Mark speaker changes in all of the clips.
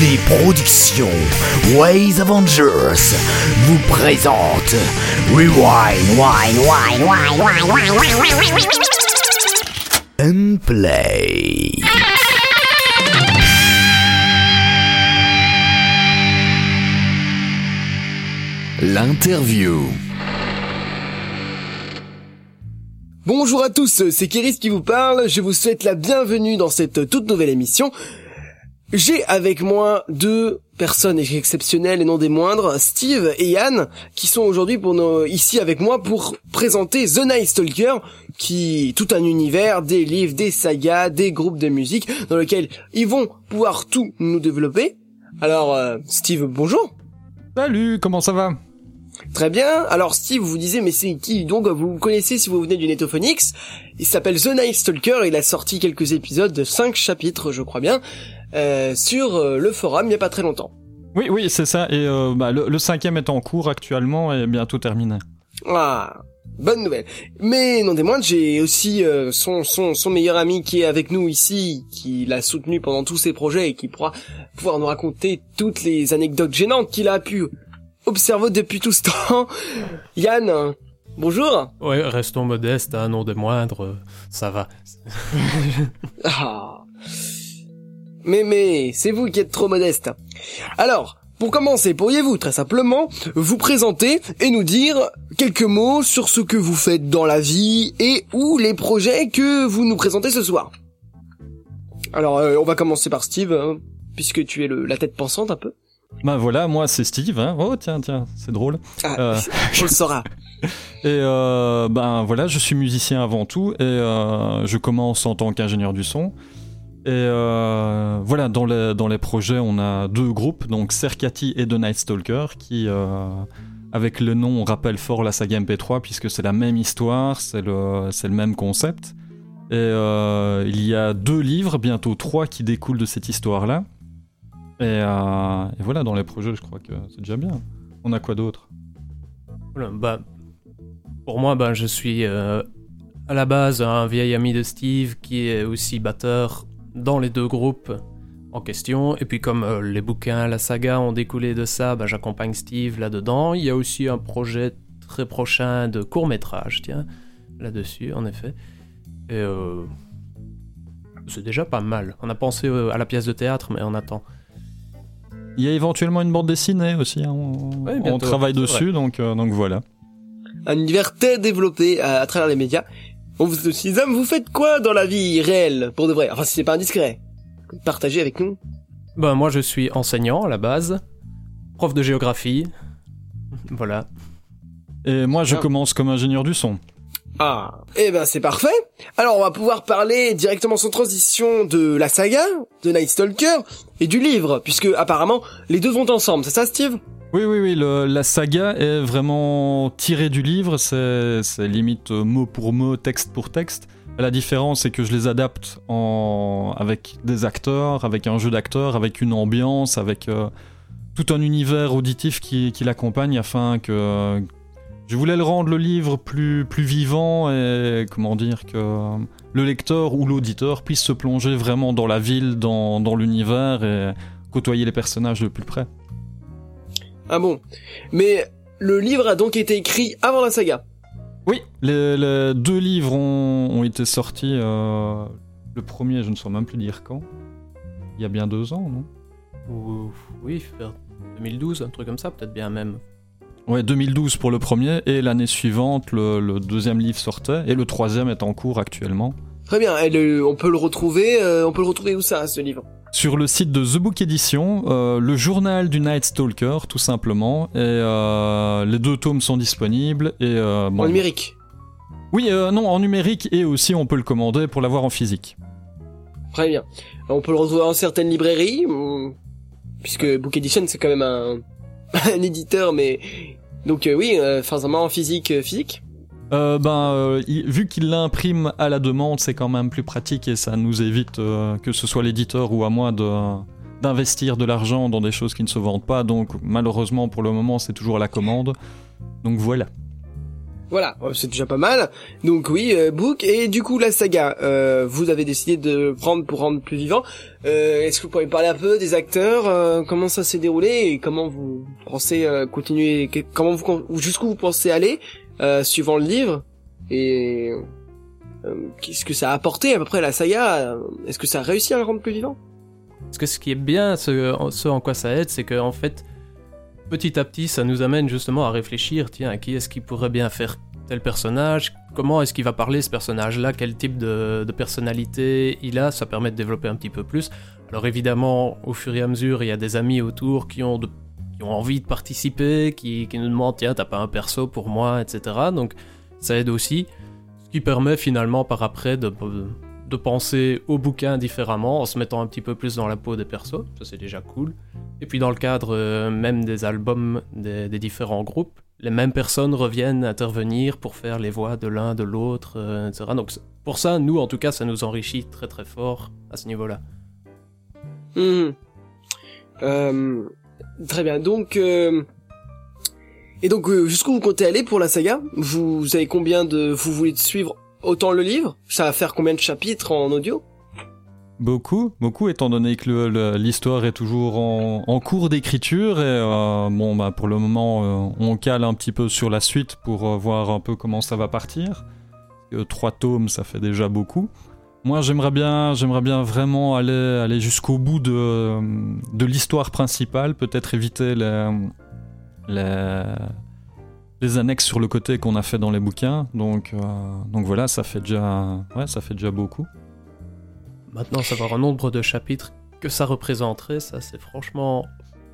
Speaker 1: Les productions Ways Avengers vous présentent Rewind, Wine, Wine, Wine, Play. L'interview.
Speaker 2: Bonjour à tous, c'est Kéris qui vous parle, je vous souhaite la bienvenue dans cette toute nouvelle émission. J'ai avec moi deux personnes exceptionnelles et non des moindres, Steve et Yann, qui sont aujourd'hui pour nos, ici avec moi pour présenter The Night Stalker, qui tout un univers, des livres, des sagas, des groupes de musique, dans lequel ils vont pouvoir tout nous développer. Alors, euh, Steve, bonjour.
Speaker 3: Salut, comment ça va?
Speaker 2: Très bien. Alors Steve, vous disiez, mais c'est qui? Donc vous connaissez si vous venez du Netophonix. Il s'appelle The Night Stalker. Il a sorti quelques épisodes de cinq chapitres, je crois bien, sur euh, le forum il n'y a pas très longtemps.
Speaker 3: Oui, oui, c'est ça. Et euh, bah, le, le, cinquième est en cours actuellement et bientôt terminé.
Speaker 2: Ah, bonne nouvelle. Mais non des moindres, j'ai aussi euh, son, son, son meilleur ami qui est avec nous ici, qui l'a soutenu pendant tous ses projets et qui pourra pouvoir nous raconter toutes les anecdotes gênantes qu'il a pu observer depuis tout ce temps. Yann, bonjour.
Speaker 4: Ouais, restons modestes, hein, non des moindres, ça va.
Speaker 2: ah. Mais mais, c'est vous qui êtes trop modeste. Alors, pour commencer, pourriez-vous très simplement vous présenter et nous dire quelques mots sur ce que vous faites dans la vie et ou les projets que vous nous présentez ce soir? Alors, euh, on va commencer par Steve, hein, puisque tu es le, la tête pensante un peu.
Speaker 3: Ben voilà, moi c'est Steve. Hein. Oh tiens, tiens, c'est drôle.
Speaker 2: Ah, euh... je le saurai.
Speaker 3: et euh, ben voilà, je suis musicien avant tout et euh, je commence en tant qu'ingénieur du son. Et euh, voilà, dans les, dans les projets, on a deux groupes, donc Serkati et The Night Stalker, qui, euh, avec le nom, on rappelle fort la saga MP3, puisque c'est la même histoire, c'est le, le même concept. Et euh, il y a deux livres, bientôt trois, qui découlent de cette histoire-là. Et, voilà, dans les projets, je crois que c'est déjà bien. On a quoi d'autre?
Speaker 4: Voilà, bah, Pour moi, bah, je suis à la base un vieil ami de Steve qui est aussi batteur dans les deux groupes en question. Et puis comme euh, les bouquins, la saga ont découlé de ça, bah, j'accompagne Steve là-dedans. Il y a aussi un projet très prochain de court métrage, tiens, là-dessus, en effet. Et euh, c'est déjà pas mal. On a pensé euh, à la pièce de théâtre, mais on attend.
Speaker 3: Il y a éventuellement une bande dessinée aussi. Hein. On,
Speaker 4: ouais, bientôt,
Speaker 3: on, travaille dessus, donc, euh, donc voilà.
Speaker 2: Un univers très développé à, à travers les médias. Bon, vous aussi, hommes, vous faites quoi dans la vie réelle, pour de vrai? Enfin, si c'est pas indiscret. Partagez avec nous.
Speaker 4: Ben, moi, je suis enseignant à la base, prof de géographie. voilà.
Speaker 3: Et moi, je ah. commence comme ingénieur du son.
Speaker 2: Ah, eh ben c'est parfait. Alors on va pouvoir parler directement sans transition de la saga, de Night Stalker et du livre, puisque apparemment les deux vont ensemble, c'est ça Steve?
Speaker 3: Oui, oui, oui, la saga est vraiment tirée du livre, c'est limite mot pour mot, texte pour texte. La différence, c'est que je les adapte avec des acteurs, avec un jeu d'acteurs, avec une ambiance, avec euh, tout un univers auditif qui, qui l'accompagne afin que. Je voulais le rendre le livre plus, plus vivant et comment dire que le lecteur ou l'auditeur puisse se plonger vraiment dans la ville, dans, dans l'univers et côtoyer les personnages de plus près.
Speaker 2: Ah bon Mais le livre a donc été écrit avant la saga
Speaker 3: Oui, les, les deux livres ont, ont été sortis. Euh, le premier, je ne saurais même plus dire quand. Il y a bien deux ans, non?
Speaker 4: Ou, Oui, vers 2012, un truc comme ça, peut-être bien même.
Speaker 3: Ouais, 2012 pour le premier, et l'année suivante, le, le, deuxième livre sortait, et le troisième est en cours actuellement.
Speaker 2: Très bien, on peut le retrouver, euh, on peut le retrouver où ça, ce livre?
Speaker 3: Sur le site de The Book Edition, euh, le journal du Night Stalker, tout simplement. Et euh, les deux tomes sont disponibles. Et, euh,
Speaker 2: bon, en numérique
Speaker 3: Oui, euh, non, en numérique et aussi on peut le commander pour l'avoir en physique.
Speaker 2: Très bien. On peut le retrouver en certaines librairies, puisque Book Edition c'est quand même un, un éditeur, mais donc oui, forcément en physique, physique.
Speaker 3: Euh, ben, euh, vu qu'il l'imprime à la demande, c'est quand même plus pratique et ça nous évite euh, que ce soit l'éditeur ou à moi de d'investir de l'argent dans des choses qui ne se vendent pas. Donc malheureusement pour le moment c'est toujours à la commande. Donc voilà.
Speaker 2: Voilà, euh, c'est déjà pas mal. Donc oui, euh, Book et du coup la saga, euh, vous avez décidé de prendre pour rendre plus vivant. Euh, Est-ce que vous pourriez parler un peu des acteurs, euh, comment ça s'est déroulé et comment vous pensez euh, continuer, comment vous jusqu'où vous pensez aller euh, suivant le livre et euh, qu'est-ce que ça a apporté à peu près à la saga euh, Est-ce que ça a réussi à le rendre plus vivant?
Speaker 4: Parce que ce qui est bien, ce, ce en quoi ça aide, c'est qu'en fait, petit à petit, ça nous amène justement à réfléchir, tiens, à qui est-ce qui pourrait bien faire tel personnage? Comment est-ce qu'il va parler ce personnage-là? Quel type de, de personnalité il a? Ça permet de développer un petit peu plus. Alors évidemment, au fur et à mesure, il y a des amis autour qui ont, de- qui ont envie de participer, qui, nous demandent, tiens, t'as pas un perso pour moi, etc. Donc ça aide aussi. Ce qui permet finalement par après de, de penser au bouquin différemment en se mettant un petit peu plus dans la peau des persos, ça c'est déjà cool. Et puis dans le cadre euh, même des albums des, différents groupes, les mêmes personnes reviennent intervenir pour faire les voix de l'un, de l'autre, euh, etc. Donc pour ça, nous en tout cas, ça nous enrichit très très fort à ce niveau-là.
Speaker 2: Mhm. Euh, Très bien. Donc euh, et donc euh, jusqu'où vous comptez aller pour la saga? Vous, avez combien de vous voulez suivre autant le livre? Ça va faire combien de chapitres en audio?
Speaker 3: Beaucoup, beaucoup, étant donné que l'histoire est toujours en, cours d'écriture. Et euh, bon, bah, pour le moment, on cale un petit peu sur la suite pour voir un peu comment ça va partir. Trois tomes, ça fait déjà beaucoup. Moi, j'aimerais bien, j'aimerais bien vraiment aller, aller jusqu'au bout de, de l'histoire principale, peut-être éviter les, les, les annexes sur le côté qu'on a fait dans les bouquins. Donc, euh, donc voilà, ça fait déjà, ouais, ça fait déjà beaucoup.
Speaker 4: Maintenant, savoir un nombre de chapitres que ça représenterait, ça c'est franchement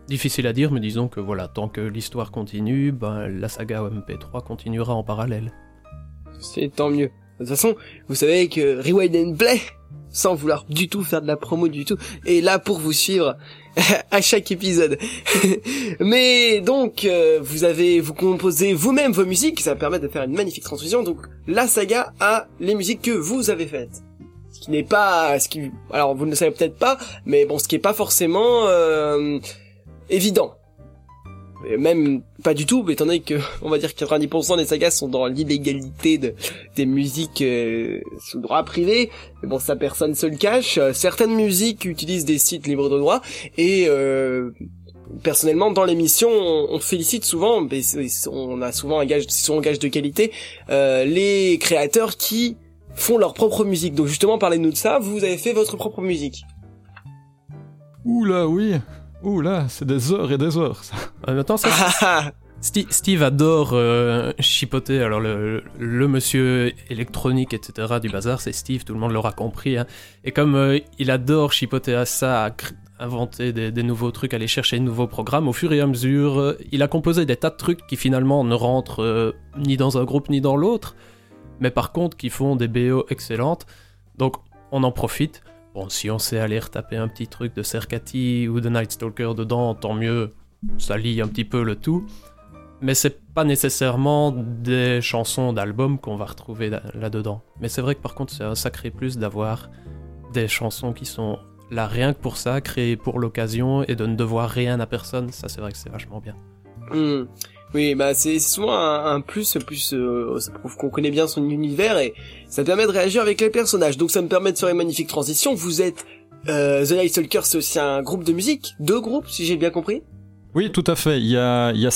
Speaker 4: difficile à dire, mais disons que voilà, tant que l'histoire continue, ben, la saga MP3 continuera en parallèle.
Speaker 2: C'est tant mieux. De toute façon, vous savez que Rewind and Play, sans vouloir du tout faire de la promo du tout, est là pour vous suivre à chaque épisode. Mais donc, euh, vous avez, vous composez vous-même vos musiques, ça permet de faire une magnifique transfusion. Donc, la saga a les musiques que vous avez faites. Ce qui n'est pas, ce qui, alors vous ne le savez peut-être pas, mais bon, ce qui est pas forcément euh, évident. Et même pas du tout, étant donné que, on va dire 90% des sagas sont dans l'illégalité de, des musiques euh, sous droit privé. Mais bon, ça personne ne se le cache. Euh, Certaines musiques utilisent des sites libres de droit et euh, personnellement dans l'émission on, félicite souvent, mais on a souvent un gage, souvent un gage de qualité, euh, les créateurs qui font leur propre musique. Donc justement, parlez-nous de ça. Vous avez fait votre propre musique.
Speaker 3: Oula, oui. Oula, c'est des heures et des heures. ça.
Speaker 4: Euh,
Speaker 2: Ah,
Speaker 4: Sti- Steve adore euh, chipoter. Alors, le, le monsieur électronique, etc. du bazar, c'est Steve, tout le monde l'aura compris. hein. Et comme euh, il adore chipoter à ça, à inventer des, des nouveaux trucs, aller chercher de nouveaux programmes, au fur et à mesure, euh, il a composé des tas de trucs qui finalement ne rentrent euh, ni dans un groupe ni dans l'autre, mais par contre qui font des BO excellentes. Donc, on en profite. Bon, si on sait aller retaper un petit truc de Serkati ou de Night Stalker dedans, tant mieux. Ça lie un petit peu le tout mais c'est pas nécessairement des chansons d'albums qu'on va retrouver là- là-dedans. Mais c'est vrai que par contre, c'est un sacré plus d'avoir des chansons qui sont là rien que pour ça, créées pour l'occasion et de ne devoir rien à personne. Ça, c'est vrai que c'est vachement bien.
Speaker 2: Hmm. Oui, bah c'est souvent un, un plus, plus euh, ça prouve qu'on connaît bien son univers et ça permet de réagir avec les personnages. Donc ça me permet de faire une magnifique transition. Vous êtes euh, The Night Stalker, c'est aussi un groupe de musique, deux groupes si j'ai bien compris?
Speaker 3: Oui, tout à fait. Il y a, il y a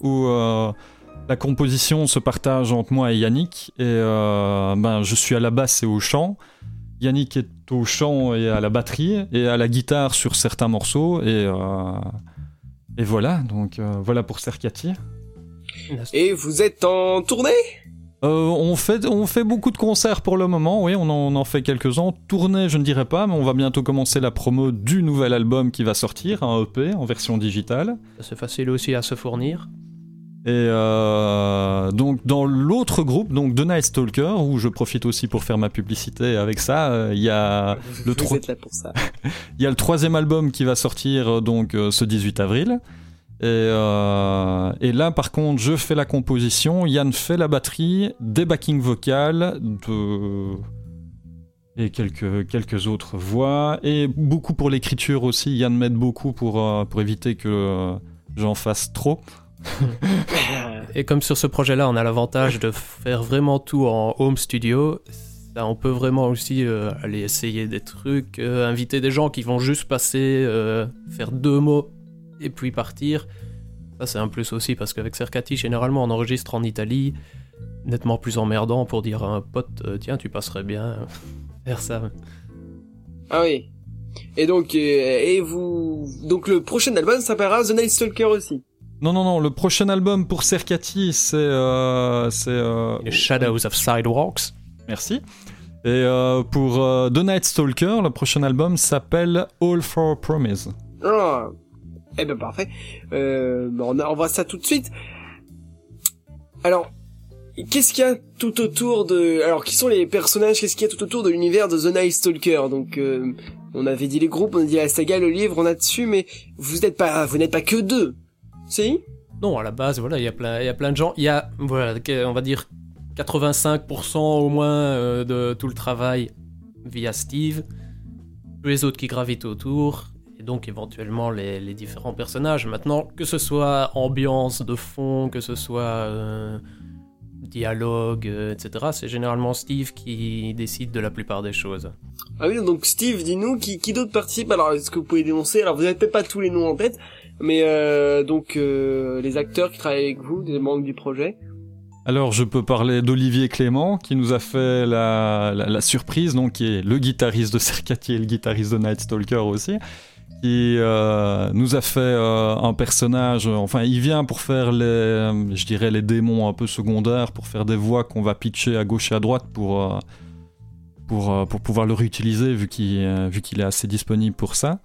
Speaker 3: où euh, la composition se partage entre moi et Yannick. Et euh, ben, je suis à la basse et au chant. Yannick est au chant et à la batterie et à la guitare sur certains morceaux. Et, euh, et voilà, donc euh, voilà pour Serkati.
Speaker 2: Et vous êtes en tournée?
Speaker 3: Euh, on, fait, on fait beaucoup de concerts pour le moment, oui, on en, on en fait quelques-uns. Tournée, je ne dirais pas, mais on va bientôt commencer la promo du nouvel album qui va sortir, un EP en version digitale.
Speaker 4: C'est facile aussi à se fournir.
Speaker 3: Et euh, donc dans l'autre groupe, donc The Night Stalker, où je profite aussi pour faire ma publicité avec ça, euh, il y a le tro- il y a troisième album qui va sortir euh, donc euh, ce 18 avril. Et, et là, par contre, je fais la composition, Yann fait la batterie, des backing vocales, de... et quelques, quelques autres voix, et beaucoup pour l'écriture aussi. Yann m'aide beaucoup pour, pour éviter que j'en fasse trop.
Speaker 4: Et comme sur ce projet-là, on a l'avantage de faire vraiment tout en home studio, on peut vraiment aussi euh, aller essayer des trucs, euh, inviter des gens qui vont juste passer, euh, faire deux mots et puis partir. Ça, c'est un plus aussi parce qu'avec Cercati, généralement, on enregistre en Italie, nettement plus emmerdant pour dire à un pote, tiens, tu passerais bien faire ça.
Speaker 2: Ah oui. Et donc, et vous, donc le prochain album s'appellera The Night Stalker aussi.
Speaker 3: Non, non, non, le prochain album pour Cercati, c'est... Euh, c'est euh,
Speaker 4: Les Shadows of Sidewalks.
Speaker 3: Merci. Et euh, pour euh, The Night Stalker, le prochain album s'appelle All for Promise.
Speaker 2: Ah. Eh ben parfait. Euh, ben, on, a- on voit ça tout de suite. Alors, qu'est-ce qu'il y a tout autour de... Alors, qui sont les personnages Qu'est-ce qu'il y a tout autour de l'univers de The Night Stalker? Donc, euh, on avait dit les groupes, on a dit la saga, le livre, on a dessus, mais vous n'êtes pas, vous n'êtes pas que deux. Si
Speaker 4: Non, à la base, voilà, il y a plein, il y a plein de gens. Il y a, voilà, on va dire 85% au moins euh, de tout le travail via Steve. Tous les autres qui gravitent autour. Et donc éventuellement les, les différents personnages. Maintenant, que ce soit ambiance de fond, que ce soit euh, dialogue, euh, etc., c'est généralement Steve qui décide de la plupart des choses.
Speaker 2: Ah oui, donc Steve, dis-nous, qui, qui d'autre participe? Alors, est-ce que vous pouvez dénoncer? Alors, vous n'avez peut-être pas tous les noms en tête, mais euh, donc euh, les acteurs qui travaillent avec vous, des membres du projet.
Speaker 3: Alors, je peux parler d'Olivier Clément, qui nous a fait la, surprise, donc qui est le guitariste de Cercati et le guitariste de Night Stalker aussi, qui euh, nous a fait un personnage. Enfin, il vient pour faire les, je dirais, les démons un peu secondaires, pour faire des voix qu'on va pitcher à gauche et à droite pour pour pour pouvoir le réutiliser vu qu'il vu qu'il est assez disponible pour ça.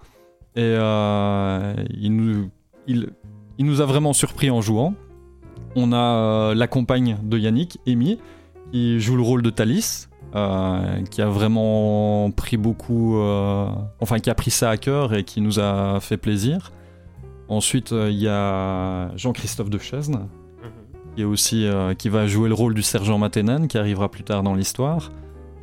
Speaker 3: Et euh, il nous il il nous a vraiment surpris en jouant. On a euh, la compagne de Yannick, Amy, qui joue le rôle de Thalys, euh, qui a vraiment pris beaucoup, euh, enfin qui a pris ça à cœur et qui nous a fait plaisir. Ensuite, euh, il y a Jean-Christophe Dechesne, qui est aussi qui va jouer le rôle du sergent Matenen, qui arrivera plus tard dans l'histoire.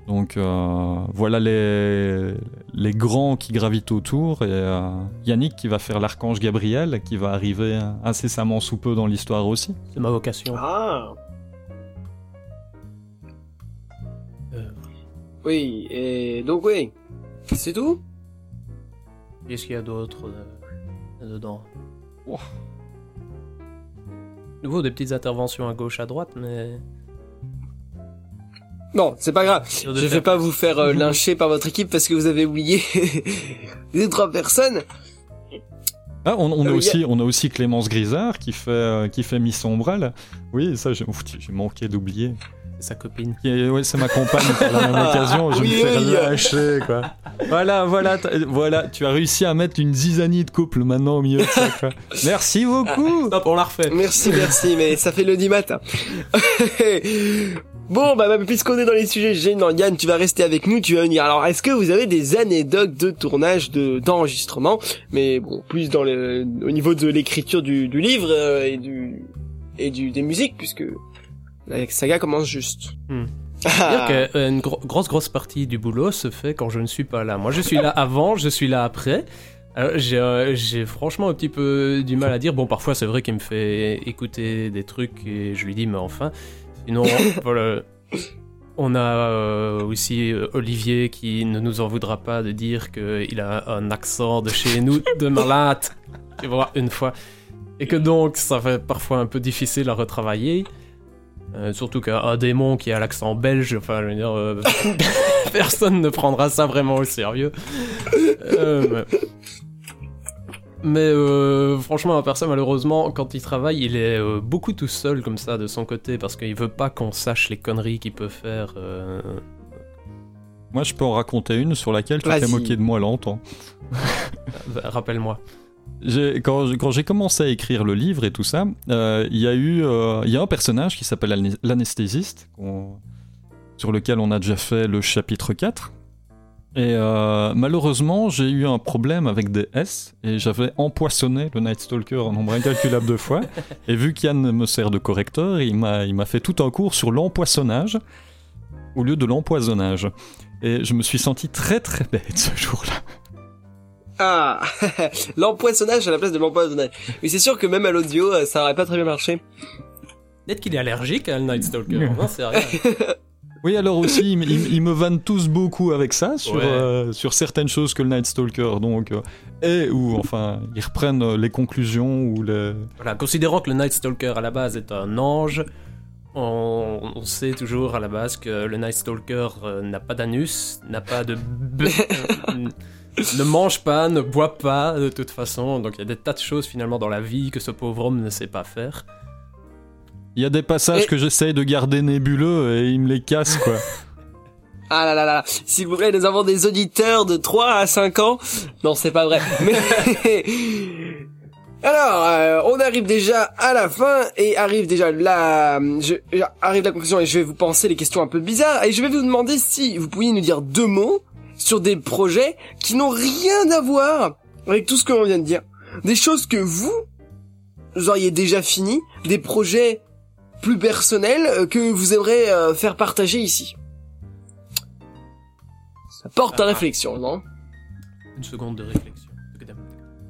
Speaker 3: Donc euh, voilà les, les grands qui gravitent autour et euh, Yannick qui va faire l'archange Gabriel, qui va arriver incessamment sous peu dans l'histoire aussi.
Speaker 4: C'est ma vocation.
Speaker 2: Ah
Speaker 4: Euh,
Speaker 2: Oui, et donc oui. C'est tout?
Speaker 4: Qu'est-ce qu'il y a d'autre dedans
Speaker 3: Oh.
Speaker 4: Nouveau des petites interventions à gauche, à droite, mais.
Speaker 2: Non, c'est pas grave. Je vais
Speaker 4: faire-
Speaker 2: pas vous faire euh, lyncher par votre équipe parce que vous avez oublié les trois personnes.
Speaker 3: Ah, on, on a
Speaker 2: Euh,
Speaker 3: aussi, on a aussi Clémence Grisard qui fait, euh, qui fait Miss Ombrelle. Oui, ça, j'ai manqué d'oublier.
Speaker 4: C'est sa copine.
Speaker 3: Ouais, c'est ma compagne par la même occasion. Je
Speaker 2: Oui,
Speaker 3: me fais
Speaker 2: oui.
Speaker 3: lâcher, quoi. Voilà, voilà, voilà, tu as réussi à mettre une zizanie de couple maintenant au milieu de ça, quoi. Merci beaucoup.
Speaker 4: Hop, on la refait.
Speaker 2: Merci, merci, mais ça fait lundi matin. Bon, bah, bah, puisqu'on est dans les sujets gênants, Yann, tu vas rester avec nous, tu vas venir. Alors, est-ce que vous avez des anecdotes de tournage, de d'enregistrement, mais bon, plus dans le, au niveau de l'écriture du, du livre euh, et du et du des musiques, puisque la saga commence juste.
Speaker 4: Hmm.
Speaker 2: Ah.
Speaker 4: C'est-à-dire qu'une gro- grosse, grosse partie du boulot se fait quand je ne suis pas là. Moi, je suis là avant, je suis là après. J'ai euh, j'ai franchement un petit peu du mal à dire. Bon, parfois, c'est vrai qu'il me fait écouter des trucs et je lui dis, mais enfin. Sinon, voilà. On a euh, aussi euh, Olivier qui ne nous en voudra pas de dire qu'il a un accent de chez nous de malade. Tu vois, une fois. Et que donc, ça fait parfois un peu difficile à retravailler. Euh, surtout qu'un démon qui a l'accent belge, enfin, je veux dire, personne ne prendra ça vraiment au sérieux. Mais, euh, franchement, un personne, malheureusement, quand il travaille, il est euh, beaucoup tout seul comme ça de son côté parce qu'il veut pas qu'on sache les conneries qu'il peut faire. euh.
Speaker 3: Moi, je peux en raconter une sur laquelle tu t'es moqué de moi longtemps.
Speaker 4: Euh, Rappelle-moi.
Speaker 3: Quand quand j'ai commencé à écrire le livre et tout ça, euh, il y a eu euh, il y a un personnage qui s'appelle l'anesthésiste, sur lequel on a déjà fait le chapitre 4. Et euh, malheureusement, j'ai eu un problème avec des S et j'avais empoissonné le Night Stalker un nombre incalculable de fois. Et vu qu'Yann me sert de correcteur, il m'a il m'a fait tout un cours sur l'empoissonnage au lieu de l'empoisonnage. Et je me suis senti très très bête ce jour-là.
Speaker 2: Ah, l'empoisonnage à la place de l'empoisonnage. Mais c'est sûr que même à l'audio, euh, ça aurait pas très bien marché.
Speaker 4: Peut-être qu'il est allergique à le Night Stalker, n'en sait rien.
Speaker 3: Oui, alors aussi, ils, ils- ils me vannent tous beaucoup avec ça, sur,
Speaker 4: Ouais.
Speaker 3: euh, sur certaines choses que le Night Stalker, donc, euh, et ou enfin, ils reprennent euh, les conclusions ou les...
Speaker 4: Voilà, considérant que le Night Stalker à la base est un ange, on, on sait toujours à la base que le Night Stalker euh, n'a pas d'anus, n'a pas de... b- euh, ne mange pas, ne boit pas de toute façon, donc il y a des tas de choses finalement dans la vie que ce pauvre homme ne sait pas faire.
Speaker 3: Il y a des passages
Speaker 2: Et-
Speaker 3: que j'essaye de garder nébuleux et ils me les cassent, quoi.
Speaker 2: Ah là là là, s'il vous plaît, nous avons des auditeurs de 3 à 5 ans. Non, c'est pas vrai. Mais alors, euh, on arrive déjà à la fin et arrive déjà la, je, arrive la conclusion et je vais vous penser les questions un peu bizarres et je vais vous demander si vous pouviez nous dire deux mots sur des projets qui n'ont rien à voir avec tout ce que l'on vient de dire. Des choses que vous, vous auriez déjà fini, des projets plus personnels euh, que vous aimeriez euh, faire partager ici. Ça porte à
Speaker 4: Ah.
Speaker 2: réflexion, non?
Speaker 4: Une seconde de réflexion.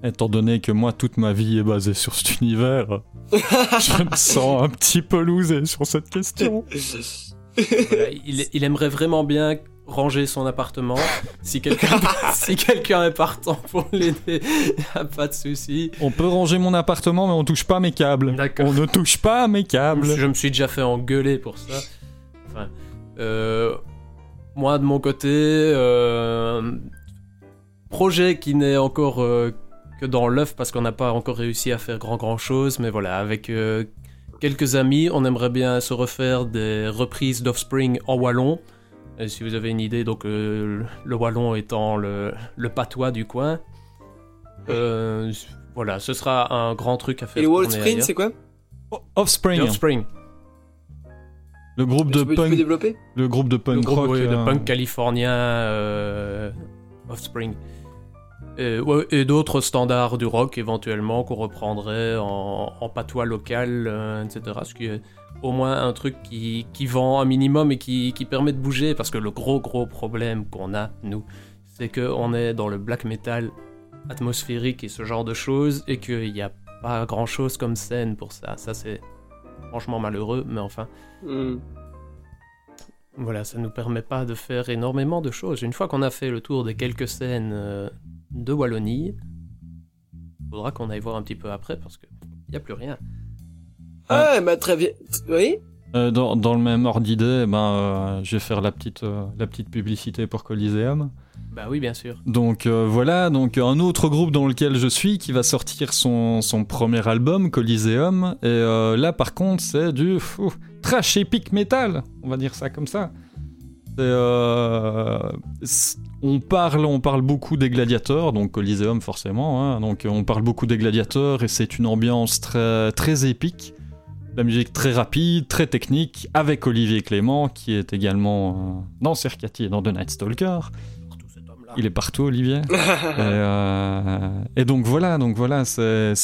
Speaker 3: Étant donné que moi, toute ma vie est basée sur cet univers, je me sens un petit peu losé sur cette question.
Speaker 4: Voilà, il, il aimerait vraiment bien ranger son appartement. Si quelqu'un si quelqu'un est partant pour l'aider, pas de souci.
Speaker 3: On peut ranger mon appartement, mais on touche pas mes câbles. On ne touche pas mes câbles.
Speaker 4: Je me suis déjà fait engueuler pour ça. Enfin, euh, moi de mon côté, euh, projet qui n'est encore euh, que dans l'œuf parce qu'on n'a pas encore réussi à faire grand grand chose, mais voilà, avec quelques amis, on aimerait bien se refaire des reprises d'Offspring en wallon. Et si vous avez une idée, donc euh, le wallon étant le, le patois du coin. Euh, voilà, ce sera un grand truc à faire.
Speaker 2: Et le Wall
Speaker 4: tourner
Speaker 2: Sprint,
Speaker 4: ailleurs.
Speaker 2: c'est quoi
Speaker 3: Offspring,
Speaker 4: Offspring.
Speaker 3: le groupe de
Speaker 2: peux,
Speaker 3: punk,
Speaker 2: développer?
Speaker 3: Le groupe de punk
Speaker 4: le groupe
Speaker 3: rock.
Speaker 4: de
Speaker 3: euh,
Speaker 4: punk californien euh, Offspring. Et, ouais, et d'autres standards du rock éventuellement qu'on reprendrait en, en patois local, euh, etc. Ce qui est au moins un truc qui, qui vend un minimum et qui, qui permet de bouger parce que le gros gros problème qu'on a, nous, c'est qu'on est dans le black metal atmosphérique et ce genre de choses et qu'il n'y a pas grand chose comme scène pour ça. Ça c'est franchement malheureux, mais enfin.
Speaker 2: Hmm.
Speaker 4: Voilà, ça nous permet pas de faire énormément de choses. Une fois qu'on a fait le tour des quelques scènes euh, de Wallonie, faudra qu'on aille voir un petit peu après parce que y a plus rien.
Speaker 2: Ah, bah très bien. Oui
Speaker 3: euh, dans, dans le même ordre d'idée, ben, euh, je vais faire la petite, euh, la petite publicité pour Coliseum.
Speaker 4: Bah oui, bien sûr.
Speaker 3: Donc euh, voilà, donc un autre groupe dans lequel je suis qui va sortir son, son premier album, Coliseum. Et euh, là, par contre, c'est du fou, trash epic metal, on va dire ça comme ça. Euh, on parle, on parle beaucoup des gladiateurs, donc Coliseum forcément. hein. donc on parle beaucoup des gladiateurs et c'est une ambiance très, très épique. La musique très rapide, très technique, avec Olivier Clément qui est également euh, dans Cercati et dans The Night Stalker. Il est partout, Olivier. et, euh, et donc voilà, donc voilà, c'est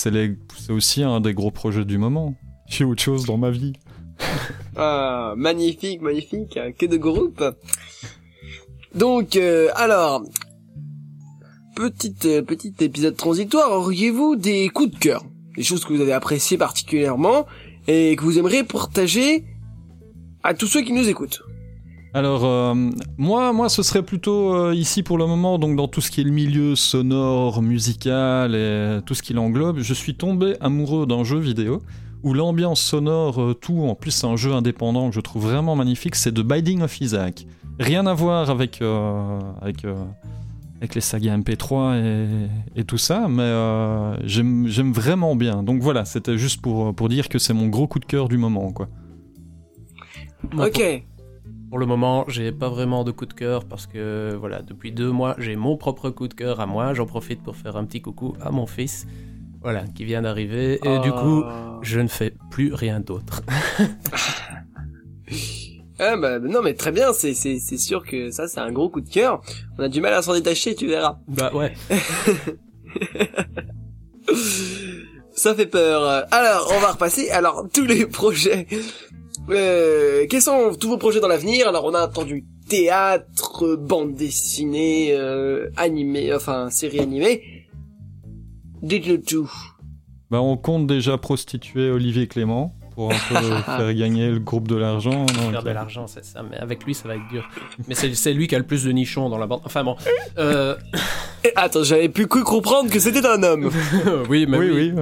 Speaker 3: aussi un des gros projets du moment. J'ai autre chose dans ma vie.
Speaker 2: Ah, magnifique, magnifique. Que de groupes. Donc, euh, alors, petite, petit épisode transitoire. Auriez-vous des coups de cœur? Des choses que vous avez appréciées particulièrement et que vous aimeriez partager à tous ceux qui nous écoutent?
Speaker 3: Alors euh, moi, moi, ce serait plutôt ici pour le moment, donc dans tout ce qui est le milieu sonore, musical et tout ce qui l'englobe, je suis tombé amoureux d'un jeu vidéo où l'ambiance sonore, euh, tout, en plus c'est un jeu indépendant que je trouve vraiment magnifique, c'est The Binding of Isaac. Rien à voir avec euh, avec euh, avec les sagas MP3 et, et tout ça, mais euh, j'aime j'aime vraiment bien. Donc voilà, c'était juste pour pour dire que c'est mon gros coup de cœur du moment, quoi.
Speaker 2: Ok.
Speaker 4: pour, pour le moment, j'ai pas vraiment de coup de cœur parce que voilà, depuis deux mois, j'ai mon propre coup de cœur à moi. J'en profite pour faire un petit coucou à mon fils, voilà, qui vient d'arriver. Et du coup,
Speaker 2: Ah.
Speaker 4: je ne fais plus rien d'autre.
Speaker 2: Ah bah non mais très bien, c'est c'est c'est sûr que ça c'est un gros coup de cœur. On a du mal à s'en détacher, tu verras.
Speaker 4: bah ouais.
Speaker 2: Ça fait peur. Alors, on va repasser. Alors, tous les projets. Euh, quels sont tous vos projets dans l'avenir? Alors, on a entendu théâtre, bande dessinée, euh, animé, enfin, série animée. Dites-le tout.
Speaker 3: Bah, on compte déjà prostituer Olivier Clément pour un peu faire gagner le groupe de l'argent.
Speaker 4: Faire de l'argent, c'est ça. Mais avec lui, ça va être dur. Mais c'est lui qui a le plus de nichons dans la bande. Enfin bon. Euh,
Speaker 2: Et attends, j'avais pu cru comprendre que c'était un homme.
Speaker 4: oui, mais
Speaker 3: Oui, oui.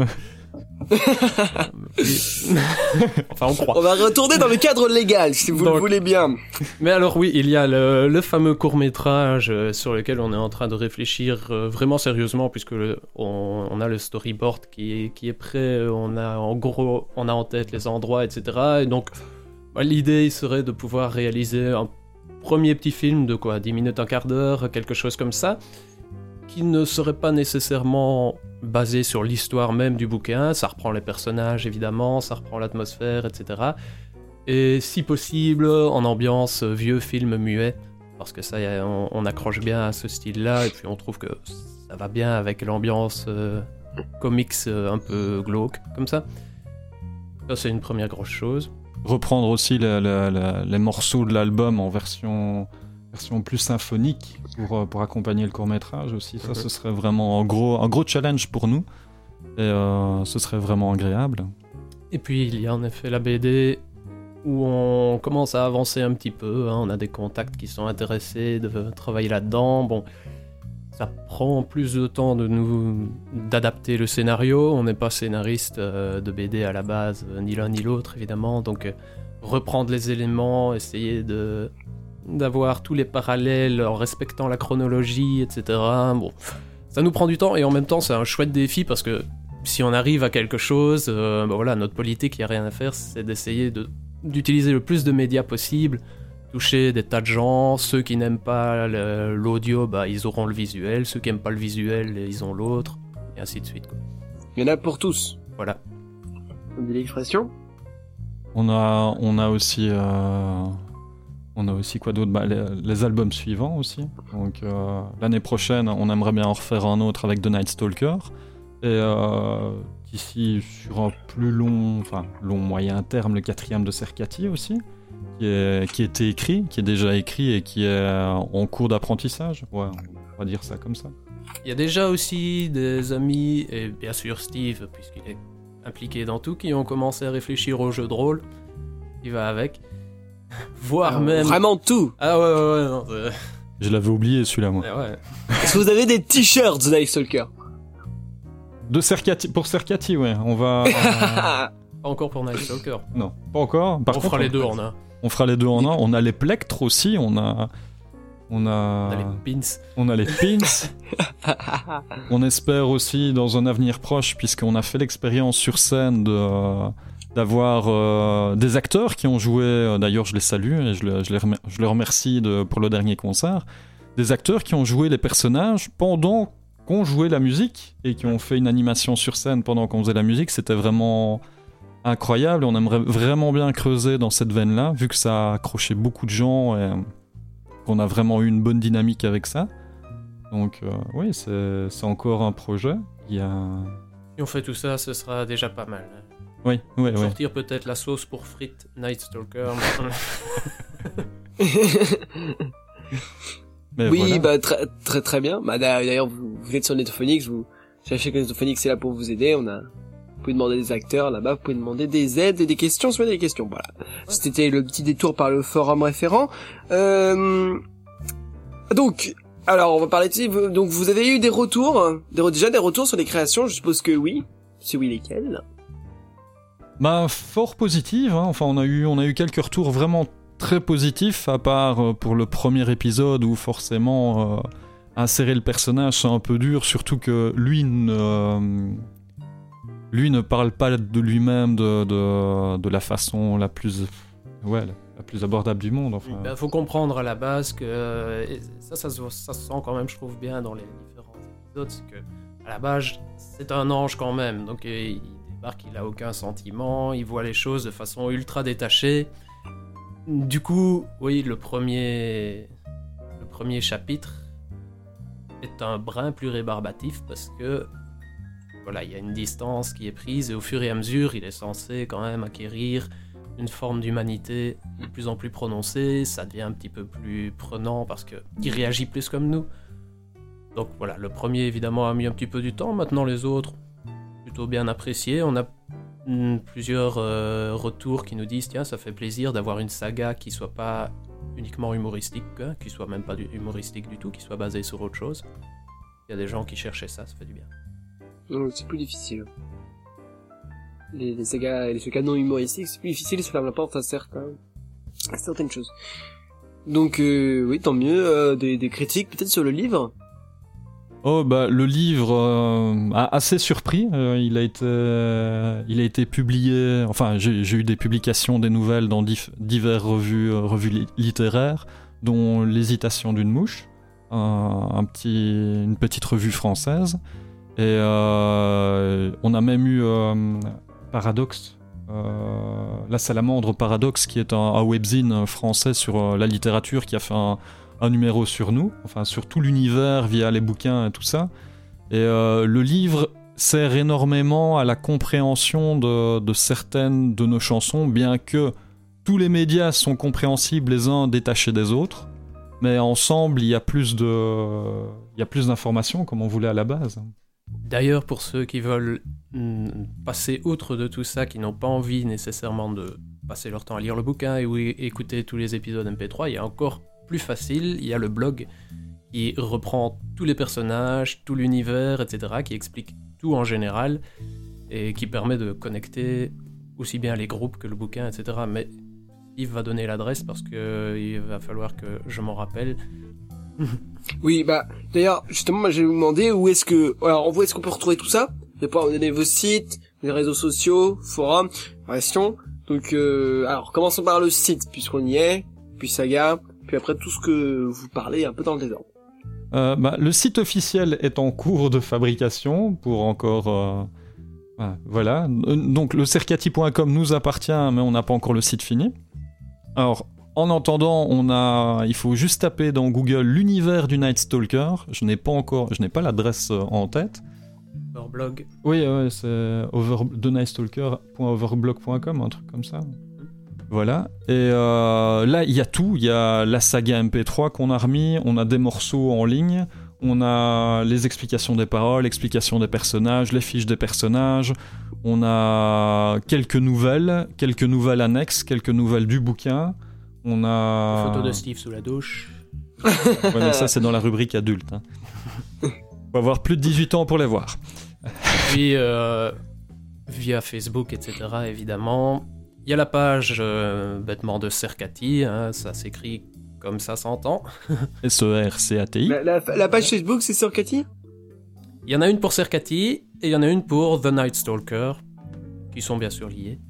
Speaker 4: Enfin, on croit.
Speaker 2: On va retourner dans le cadre légal, si vous
Speaker 4: Donc-
Speaker 2: le voulez bien.
Speaker 4: Mais alors oui, il y a le, le fameux court métrage sur lequel on est en train de réfléchir euh, vraiment sérieusement puisque le- on, on a le storyboard qui est, qui est prêt, on a en gros, on a en tête les endroits, etc. Et donc bah, l'idée serait de pouvoir réaliser un premier petit film de quoi, 10 minutes, un quart d'heure, quelque chose comme ça, qui ne serait pas nécessairement basé sur l'histoire même du bouquin. Ça reprend les personnages évidemment, ça reprend l'atmosphère, etc. Et si possible, en ambiance euh, vieux film muet, parce que ça, on, accroche bien à ce style-là, et puis on trouve que ça va bien avec l'ambiance euh, comics euh, un peu glauque, comme ça. Ça, c'est une première grosse chose.
Speaker 3: Reprendre aussi les morceaux de l'album en version, version plus symphonique pour, euh, pour accompagner le court métrage aussi. Ça, ce serait vraiment un gros, un gros challenge pour nous. Et euh, ce serait vraiment agréable.
Speaker 4: Et puis, il y a en effet la BD où on commence à avancer un petit peu. hein. On a des contacts qui sont intéressés de travailler là-dedans. Bon, ça prend plus de temps de nous d'adapter le scénario. On n'est pas scénariste euh, de BD à la base, ni l'un ni l'autre évidemment. Donc, euh, reprendre les éléments, essayer de d'avoir tous les parallèles en respectant la chronologie, etc. Bon, ça nous prend du temps et en même temps c'est un chouette défi parce que si on arrive à quelque chose, euh, bah voilà, notre politique, il n'y a rien à faire, c'est d'essayer de- d'utiliser le plus de médias possible, toucher des tas de gens. Ceux qui n'aiment pas le- l'audio, bah, ils auront le visuel. Ceux qui n'aiment pas le visuel, ils ont l'autre. Et ainsi de suite. quoi.
Speaker 2: Il y en a pour tous.
Speaker 4: Voilà.
Speaker 2: On dit l'expression
Speaker 3: On a, on a aussi, euh, on a aussi quoi d'autre? Bah, les, albums suivants aussi. Donc euh, l'année prochaine, on aimerait bien en refaire un autre avec The Night Stalker. Et euh, d'ici sur un plus long, enfin long moyen terme, le quatrième de Cercati aussi, qui est, qui était écrit, qui est déjà écrit et qui est en cours d'apprentissage. Ouais, on va dire ça comme ça.
Speaker 4: Il y a déjà aussi des amis, et bien sûr Steve, puisqu'il est impliqué dans tout, qui ont commencé à réfléchir au jeu de rôle. Il va avec. Voire
Speaker 2: Alors,
Speaker 4: même.
Speaker 2: Vraiment tout.
Speaker 4: Ah ouais, ouais, ouais. non, euh,
Speaker 3: Je l'avais oublié celui-là moi.
Speaker 4: ouais.
Speaker 2: Est-ce que vous avez des t-shirts The Night Stalker
Speaker 3: De Cercati, pour Cercati, ouais, on va.
Speaker 4: Pas encore pour Night Stalker.
Speaker 3: non, pas encore. Par
Speaker 4: on
Speaker 3: contre,
Speaker 4: fera les deux en un.
Speaker 3: On fera les deux en un. On a les plectres aussi. On a, on a,
Speaker 4: On a les pins.
Speaker 3: on a les pins. on espère aussi dans un avenir proche, puisqu'on a fait l'expérience sur scène de d'avoir euh, des acteurs qui ont joué. euh, D'ailleurs, je les salue et je, je les, je les remercie pour le dernier concert. Des acteurs qui ont joué les personnages pendant qu'on jouait la musique et qui ont fait une animation sur scène pendant qu'on faisait la musique. C'était vraiment incroyable. On aimerait vraiment bien creuser dans cette veine-là, vu que ça a accroché beaucoup de gens et qu'on a vraiment eu une bonne dynamique avec ça. Donc euh, oui, c'est c'est encore un projet. Il y a...
Speaker 4: Si on fait tout ça, ce sera déjà pas mal.
Speaker 3: Oui, oui, oui.
Speaker 4: Sortir peut-être la sauce pour frites Night Stalker.
Speaker 3: Mais
Speaker 2: oui,
Speaker 3: voilà.
Speaker 2: bah très très très bien. Bah d'ailleurs, vous, vous êtes sur Netophonix, vous cherchez que Netophonix est là pour vous aider. On a, vous pouvez demander des acteurs là-bas, vous pouvez demander des aides et des questions, soit des questions. Voilà. C'était le petit détour par le forum référent. Euh... Donc, alors on va parler de Donc vous avez eu des retours, des, re- déjà des retours sur les créations. Je suppose que oui. C'est oui lesquels?
Speaker 3: Bah, fort positive. hein. Enfin, on a eu, on a eu quelques retours vraiment très positifs, à part euh, pour le premier épisode où forcément euh, insérer le personnage c'est un peu dur, surtout que lui ne, lui ne parle pas de lui-même de, de, la façon la plus, ouais, la, plus abordable du monde.
Speaker 4: Il faut comprendre à la base que euh, ça, ça, se, ça se sent quand même, je trouve bien dans les différents épisodes, c'est que à la base, c'est un ange quand même. Donc il débarque, il a aucun sentiment, il voit les choses de façon ultra détachée. Du coup, oui, le premier, le premier chapitre est un brin plus rébarbatif parce que voilà, il y a une distance qui est prise et au fur et à mesure, il est censé quand même acquérir une forme d'humanité de plus en plus prononcée, ça devient un petit peu plus prenant parce que il réagit plus comme nous. Donc voilà, le premier évidemment a mis un petit peu du temps, maintenant les autres plutôt bien appréciés. On a mm, plusieurs euh, retours qui nous disent tiens, ça fait plaisir d'avoir une saga qui soit pas uniquement humoristique, hein, qui soit même pas humoristique du tout, qui soit basée sur autre chose. Il y a des gens qui cherchaient ça, ça fait du bien.
Speaker 2: Non, c'est plus difficile. Les, les sagas, les sagas non humoristiques, c'est plus difficile, ferment la porte à certaines choses. Donc, euh, oui, tant mieux, euh, des critiques peut-être sur le livre.
Speaker 3: Oh bah le livre euh, a assez surpris. Euh, il a été, il a été publié. Enfin, j'ai eu des publications, des nouvelles dans dif- diverses revues, euh, revues li- littéraires, dont l'hésitation d'une mouche, petit, une petite revue française. Et euh, on a même eu euh, Paradoxe, euh, la salamandre Paradoxe, qui est un, webzine français sur euh, la littérature, qui a fait un, un numéro sur nous, enfin sur tout l'univers via les bouquins et tout ça. Et euh, le livre sert énormément à la compréhension de, certaines de nos chansons, bien que tous les médias sont compréhensibles les uns détachés des autres. Mais ensemble, il y a plus de, il y a plus d'informations comme on voulait à la base.
Speaker 4: D'ailleurs, pour ceux qui veulent mm, passer outre de tout ça, qui n'ont pas envie nécessairement de passer leur temps à lire le bouquin et écouter tous les épisodes MP3, il y a encore plus facile, il y a le blog qui reprend tous les personnages, tout l'univers, etc., qui explique tout en général et qui permet de connecter aussi bien les groupes que le bouquin, etc. Mais Yves va donner l'adresse parce que il va falloir que je m'en rappelle.
Speaker 2: Oui, bah, d'ailleurs, justement, moi, j'ai demandé où est-ce que, alors, où est-ce qu'on peut retrouver tout ça? Vous me donner vos sites, les réseaux sociaux, forums, questions. Donc, euh, alors, commençons par le site, puisqu'on y est, puis Saga, puis après tout ce que vous parlez un peu dans le désordre.
Speaker 3: Euh, bah, le site officiel est en cours de fabrication pour encore. euh, ah, voilà. Euh, Donc le cercati.com nous appartient, mais on n'a pas encore le site fini. Alors, en attendant, on a, il faut juste taper dans Google l'univers du Night Stalker. Je n'ai pas encore, je n'ai pas l'adresse en tête.
Speaker 4: Leur blog.
Speaker 3: Oui, ouais, c'est over, thenightstalker.overblog.com, un truc comme ça. Voilà. Et euh, là, il y a tout. Il y a la saga MP3 qu'on a remis. On a des morceaux en ligne. On a les explications des paroles, l'explication des personnages, les fiches des personnages. On a quelques nouvelles, quelques nouvelles annexes, quelques nouvelles du bouquin. On a.
Speaker 4: Photo de Steve sous la douche.
Speaker 3: Ouais, mais ça, c'est dans la rubrique adulte. Hein. Faut avoir plus de 18 ans pour les voir.
Speaker 4: Puis euh, via Facebook, etc. Évidemment. Il y a la page euh, bêtement de Cercati, hein, ça s'écrit comme ça s'entend.
Speaker 3: S-E-R-C-A-T-I.
Speaker 2: La, la- la page Facebook, c'est sur Cathy
Speaker 4: Il y en a une pour Cercati et il y en a une pour The Night Stalker, qui sont bien sûr liés.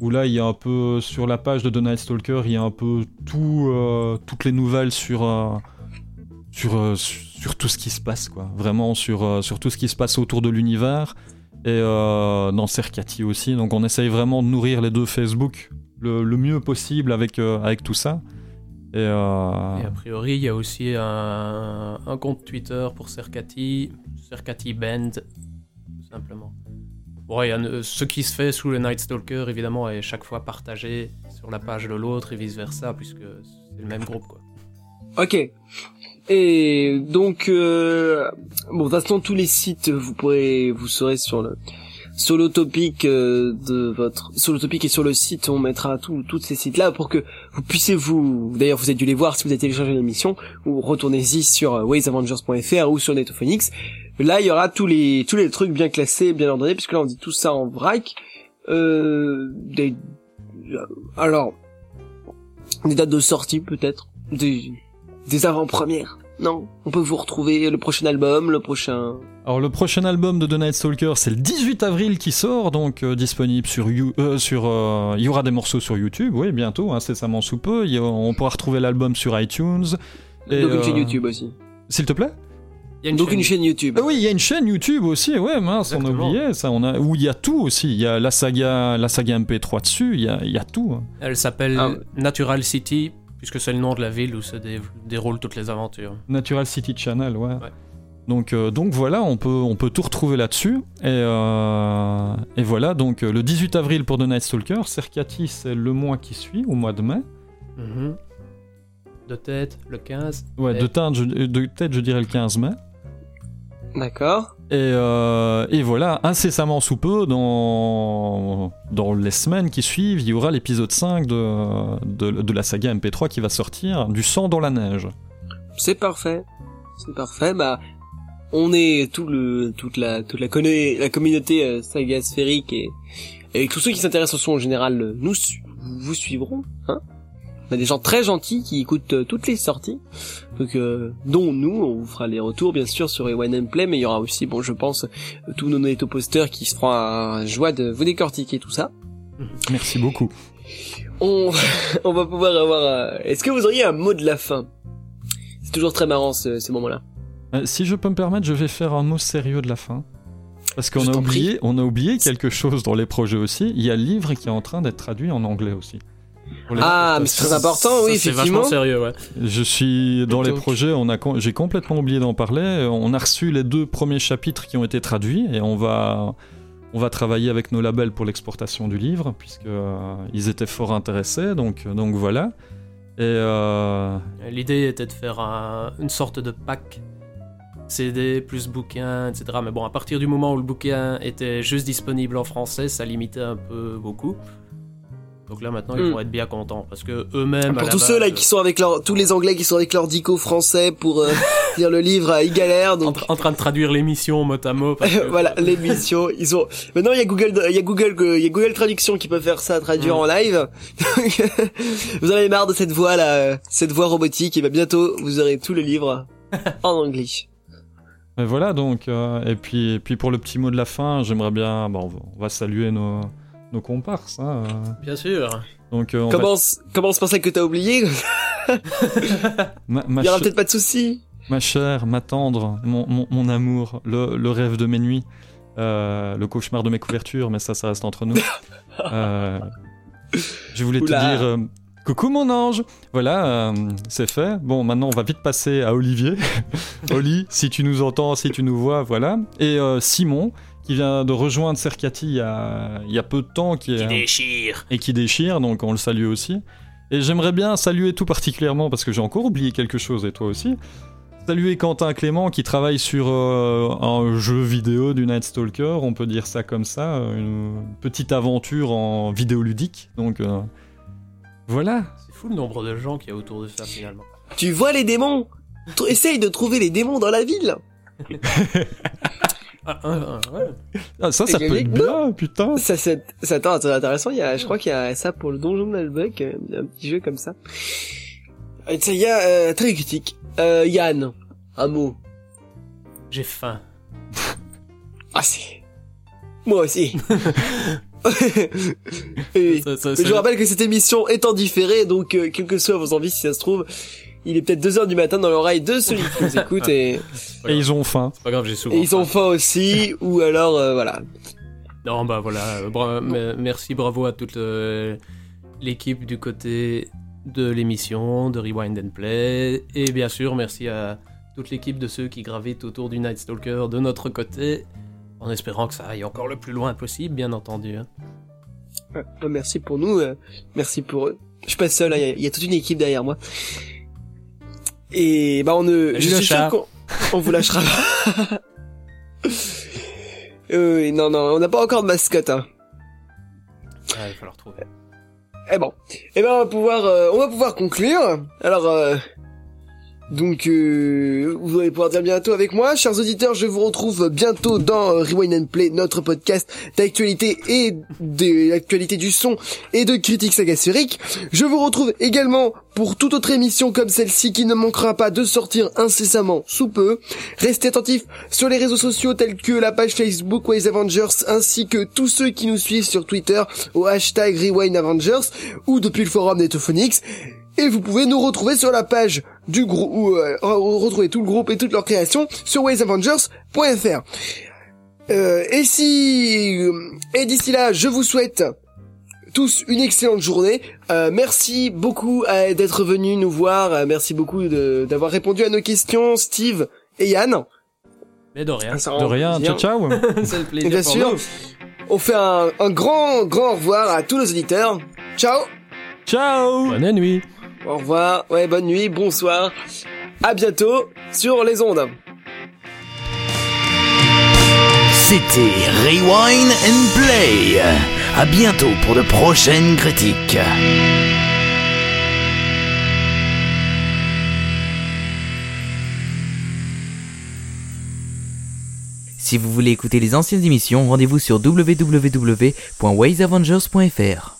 Speaker 3: Où là, il y a un peu sur la page de The Night Stalker, il y a un peu tout, euh, toutes les nouvelles sur, euh, sur, euh, sur tout ce qui se passe, quoi. Vraiment sur, sur tout ce qui se passe autour de l'univers et euh, dans Cercati aussi. Donc on essaye vraiment de nourrir les deux Facebook le, le mieux possible avec, euh, avec tout ça. Et, euh,
Speaker 4: Et a priori, il y a aussi un, un compte Twitter pour Cercati, Cercati Band, tout simplement. Bon, il y a ce qui se fait sous le Night Stalker, évidemment, est chaque fois partagé sur la page de l'autre et vice-versa, puisque c'est le même groupe, quoi.
Speaker 2: Ok. Et donc, euh, bon, de tous les sites, vous pourrez, vous serez sur le, sur topic euh, de votre, sur topic et sur le site, on mettra tous, ces sites-là pour que vous puissiez vous, d'ailleurs, vous avez dû les voir si vous avez téléchargé l'émission, ou retournez-y sur euh, waysavengers.fr ou sur Netophonix. Là, il y aura tous les, tous les trucs bien classés, bien ordonnés, puisque là, on dit tout ça en vrac. Euh, des, alors, des dates de sortie, peut-être. Des, des avant-premières. Non, on peut vous retrouver le prochain album, le prochain.
Speaker 3: Alors le prochain album de The Night Stalker, c'est le 18 avril qui sort, donc euh, disponible sur You- euh, sur. euh, Il y aura des morceaux sur YouTube, oui, bientôt, incessamment sous peu. Y on pourra retrouver l'album sur iTunes. Et,
Speaker 2: donc une
Speaker 3: euh,
Speaker 2: chaîne YouTube aussi.
Speaker 3: S'il te plaît?
Speaker 4: Il y a
Speaker 2: donc une chaîne YouTube.
Speaker 3: Ah oui, il y a une chaîne YouTube aussi, ouais, mince, on a oublié ça. On a où il y a tout aussi. Il y a la saga, la saga MP3 dessus. Il y a, il y a tout. hein.
Speaker 4: Elle s'appelle
Speaker 2: Ah.
Speaker 4: Natural City, puisque c'est le nom de la ville où se dé- déroulent toutes les aventures.
Speaker 3: Natural City Channel, ouais.
Speaker 4: Ouais.
Speaker 3: Donc, euh, donc voilà, on peut, on peut tout retrouver là-dessus. Et, euh, et voilà, donc euh, le 18 avril pour The Night Stalker, Cercati c'est le mois qui suit, au mois de mai.
Speaker 4: Mhm. De tête, le 15.
Speaker 3: Ouais, de, tête, je, de tête, je dirais le 15 mai.
Speaker 2: D'accord.
Speaker 3: Et, euh, et voilà, incessamment sous peu, dans, dans les semaines qui suivent, il y aura l'épisode 5 de, de, de la saga MP3 qui va sortir, Du sang dans la neige.
Speaker 2: C'est parfait. C'est parfait. Bah, on est tout le, toute la, toute la, la communauté euh, saga sphérique et, et tous ceux qui s'intéressent au son en général, euh, nous vous suivront. Hein on a des gens très gentils qui écoutent euh, toutes les sorties. Donc, euh, dont nous, on vous fera les retours bien sûr sur One and Play, mais il y aura aussi, bon, je pense, tous nos posters qui se feront un joie de vous décortiquer tout ça.
Speaker 3: Merci beaucoup.
Speaker 2: On, on va pouvoir avoir. euh, Est-ce que vous auriez un mot de la fin? C'est toujours très marrant ce, ces moments-là.
Speaker 3: Euh, si je peux me permettre, je vais faire un mot sérieux de la fin. Parce qu'on a oublié, on a oublié quelque chose dans les projets aussi. Il y a le livre qui est en train d'être traduit en anglais aussi.
Speaker 2: Ah, mais c'est très important, oui,
Speaker 4: Ça, C'est
Speaker 2: effectivement.
Speaker 4: vachement sérieux, ouais.
Speaker 3: Je suis dans les projets, on a, j'ai complètement oublié d'en parler. On a reçu les deux premiers chapitres qui ont été traduits et on va, on va travailler avec nos labels pour l'exportation du livre puisque euh, ils étaient fort intéressés. Donc, donc voilà. Et euh,
Speaker 4: L'idée était de faire un- une sorte de pack CD plus bouquin, etc. Mais bon, à partir du moment où le bouquin était juste disponible en français, ça limitait un peu beaucoup. Donc là maintenant, ils
Speaker 2: Hmm.
Speaker 4: vont être bien contents parce que eux-mêmes.
Speaker 2: Pour tous
Speaker 4: base,
Speaker 2: ceux là qui sont avec leur, tous les Anglais qui sont avec leur dico français pour euh, lire le livre, euh, ils galèrent.
Speaker 4: en,
Speaker 2: Donc
Speaker 4: en train de traduire l'émission mot à mot. parce que-
Speaker 2: voilà l'émission. Ils ont. Maintenant il y a Google, il y a Google, il y a Google Traduction qui peut faire ça, traduire
Speaker 4: Mm.
Speaker 2: en live. Donc, vous en avez marre de cette voix là, euh, cette voix robotique. Et ben bientôt vous aurez tout le livre en anglais.
Speaker 3: et voilà donc. euh, et puis, et puis pour le petit mot de la fin, j'aimerais bien, bon, on va- on va saluer nos, nos comparses. hein.
Speaker 4: Bien sûr.
Speaker 3: Donc euh, on va-
Speaker 2: Commence, commence par ça que t'as oublié?
Speaker 3: ma, ma
Speaker 2: Il y aura peut-être pas de soucis.
Speaker 3: Ma chère, ma tendre, mon, mon, mon amour, le, le rêve de mes nuits, euh, le cauchemar de mes couvertures, mais ça, ça reste entre nous. Euh, je voulais
Speaker 2: Oula.
Speaker 3: te dire euh, coucou mon ange. Voilà, euh, c'est fait. Bon, maintenant on va vite passer à Olivier. Oli, si tu nous entends, si tu nous vois, voilà. Et euh, Simon, qui vient de rejoindre Cercati il y a, il y a peu de temps, qui est
Speaker 4: déchire.
Speaker 3: et qui déchire, donc on le salue aussi. Et j'aimerais bien saluer tout particulièrement, parce que j'ai encore oublié quelque chose, et toi aussi, saluer Quentin Clément qui travaille sur euh, un jeu vidéo du Night Stalker, on peut dire ça comme ça, une petite aventure en vidéoludique. Donc euh, voilà.
Speaker 4: C'est fou le nombre de gens qu'il y a autour de ça finalement.
Speaker 2: Tu vois les démons. Essaye de trouver les démons dans la ville.
Speaker 4: Ah, ah, ah, ouais.
Speaker 3: Ah, ça, ça peut être bien, putain.
Speaker 2: Ça, c'est, ça, attends, intéressant. Il y a, je crois qu'il y a ça pour le donjon d'Albuck, euh, un petit jeu comme ça. Euh, Il y a euh, très critique. Euh, Yann, un mot.
Speaker 4: J'ai faim.
Speaker 2: Ah c'est. Moi aussi. Et,
Speaker 4: Ça- ça-
Speaker 2: mais
Speaker 4: ça-
Speaker 2: je vous rappelle que cette émission est en différé, donc euh, quelles que soient vos envies, si ça se trouve, il est peut-être 2 heures du matin dans l'oreille de celui qui nous écoute et,
Speaker 3: Et ils ont faim.
Speaker 4: C'est pas grave, j'ai souvent.
Speaker 2: et ils ont
Speaker 4: faim.
Speaker 2: aussi, ou alors euh, voilà.
Speaker 4: Non, bah voilà. bra- merci, bravo à toute euh, l'équipe du côté de l'émission, de Rewind and Play. Et bien sûr, merci à toute l'équipe de ceux qui gravitent autour du Night Stalker de notre côté. En espérant que ça aille encore le plus loin possible, bien entendu. hein.
Speaker 2: Ouais, ouais, merci pour nous, euh, merci pour eux. Je suis pas seul, hein, il y a- il y, a toute une équipe derrière moi. Et bah on ne,
Speaker 4: Salut
Speaker 2: je suis sûr qu'on on vous lâchera pas. Euh, non non, on n'a pas encore de mascotte. Hein.
Speaker 4: Ah, il va falloir trouver.
Speaker 2: Eh bon, eh ben on va pouvoir, euh, on va pouvoir conclure. Alors. Donc, euh, vous allez pouvoir dire bientôt avec moi. Chers auditeurs, je vous retrouve bientôt dans Rewind and Play, notre podcast d'actualité et de l'actualité du son et de critiques sagasphériques. Je vous retrouve également pour toute autre émission comme celle-ci qui ne manquera pas de sortir incessamment sous peu. Restez attentifs sur les réseaux sociaux tels que la page Facebook Ways Avengers ainsi que tous ceux qui nous suivent sur Twitter au hashtag Rewind Avengers ou depuis le forum Netophonix. Et vous pouvez nous retrouver sur la page du groupe, ou euh, re- retrouver tout le groupe et toutes leurs créations sur waysavengers.fr. Euh, et si, euh, et d'ici là, je vous souhaite tous une excellente journée. Euh, merci beaucoup euh, d'être venus nous voir. Euh, merci beaucoup d'avoir répondu à nos questions, Steve et Yann.
Speaker 4: Mais de rien.
Speaker 2: Ça
Speaker 3: De rien, ciao
Speaker 2: plaisir.
Speaker 3: ciao.
Speaker 4: C'est le
Speaker 2: Et
Speaker 4: plaisir
Speaker 2: bien
Speaker 4: pour
Speaker 2: sûr,
Speaker 4: nous.
Speaker 2: on fait un, un grand, grand au revoir à tous nos auditeurs. Ciao
Speaker 3: Ciao
Speaker 4: Bonne nuit.
Speaker 2: Au revoir, ouais, bonne nuit, bonsoir. À bientôt sur les ondes.
Speaker 1: C'était Rewind and Play. À bientôt pour de prochaines critiques.
Speaker 5: Si vous voulez écouter les anciennes émissions, rendez-vous sur www.waysavengers.fr.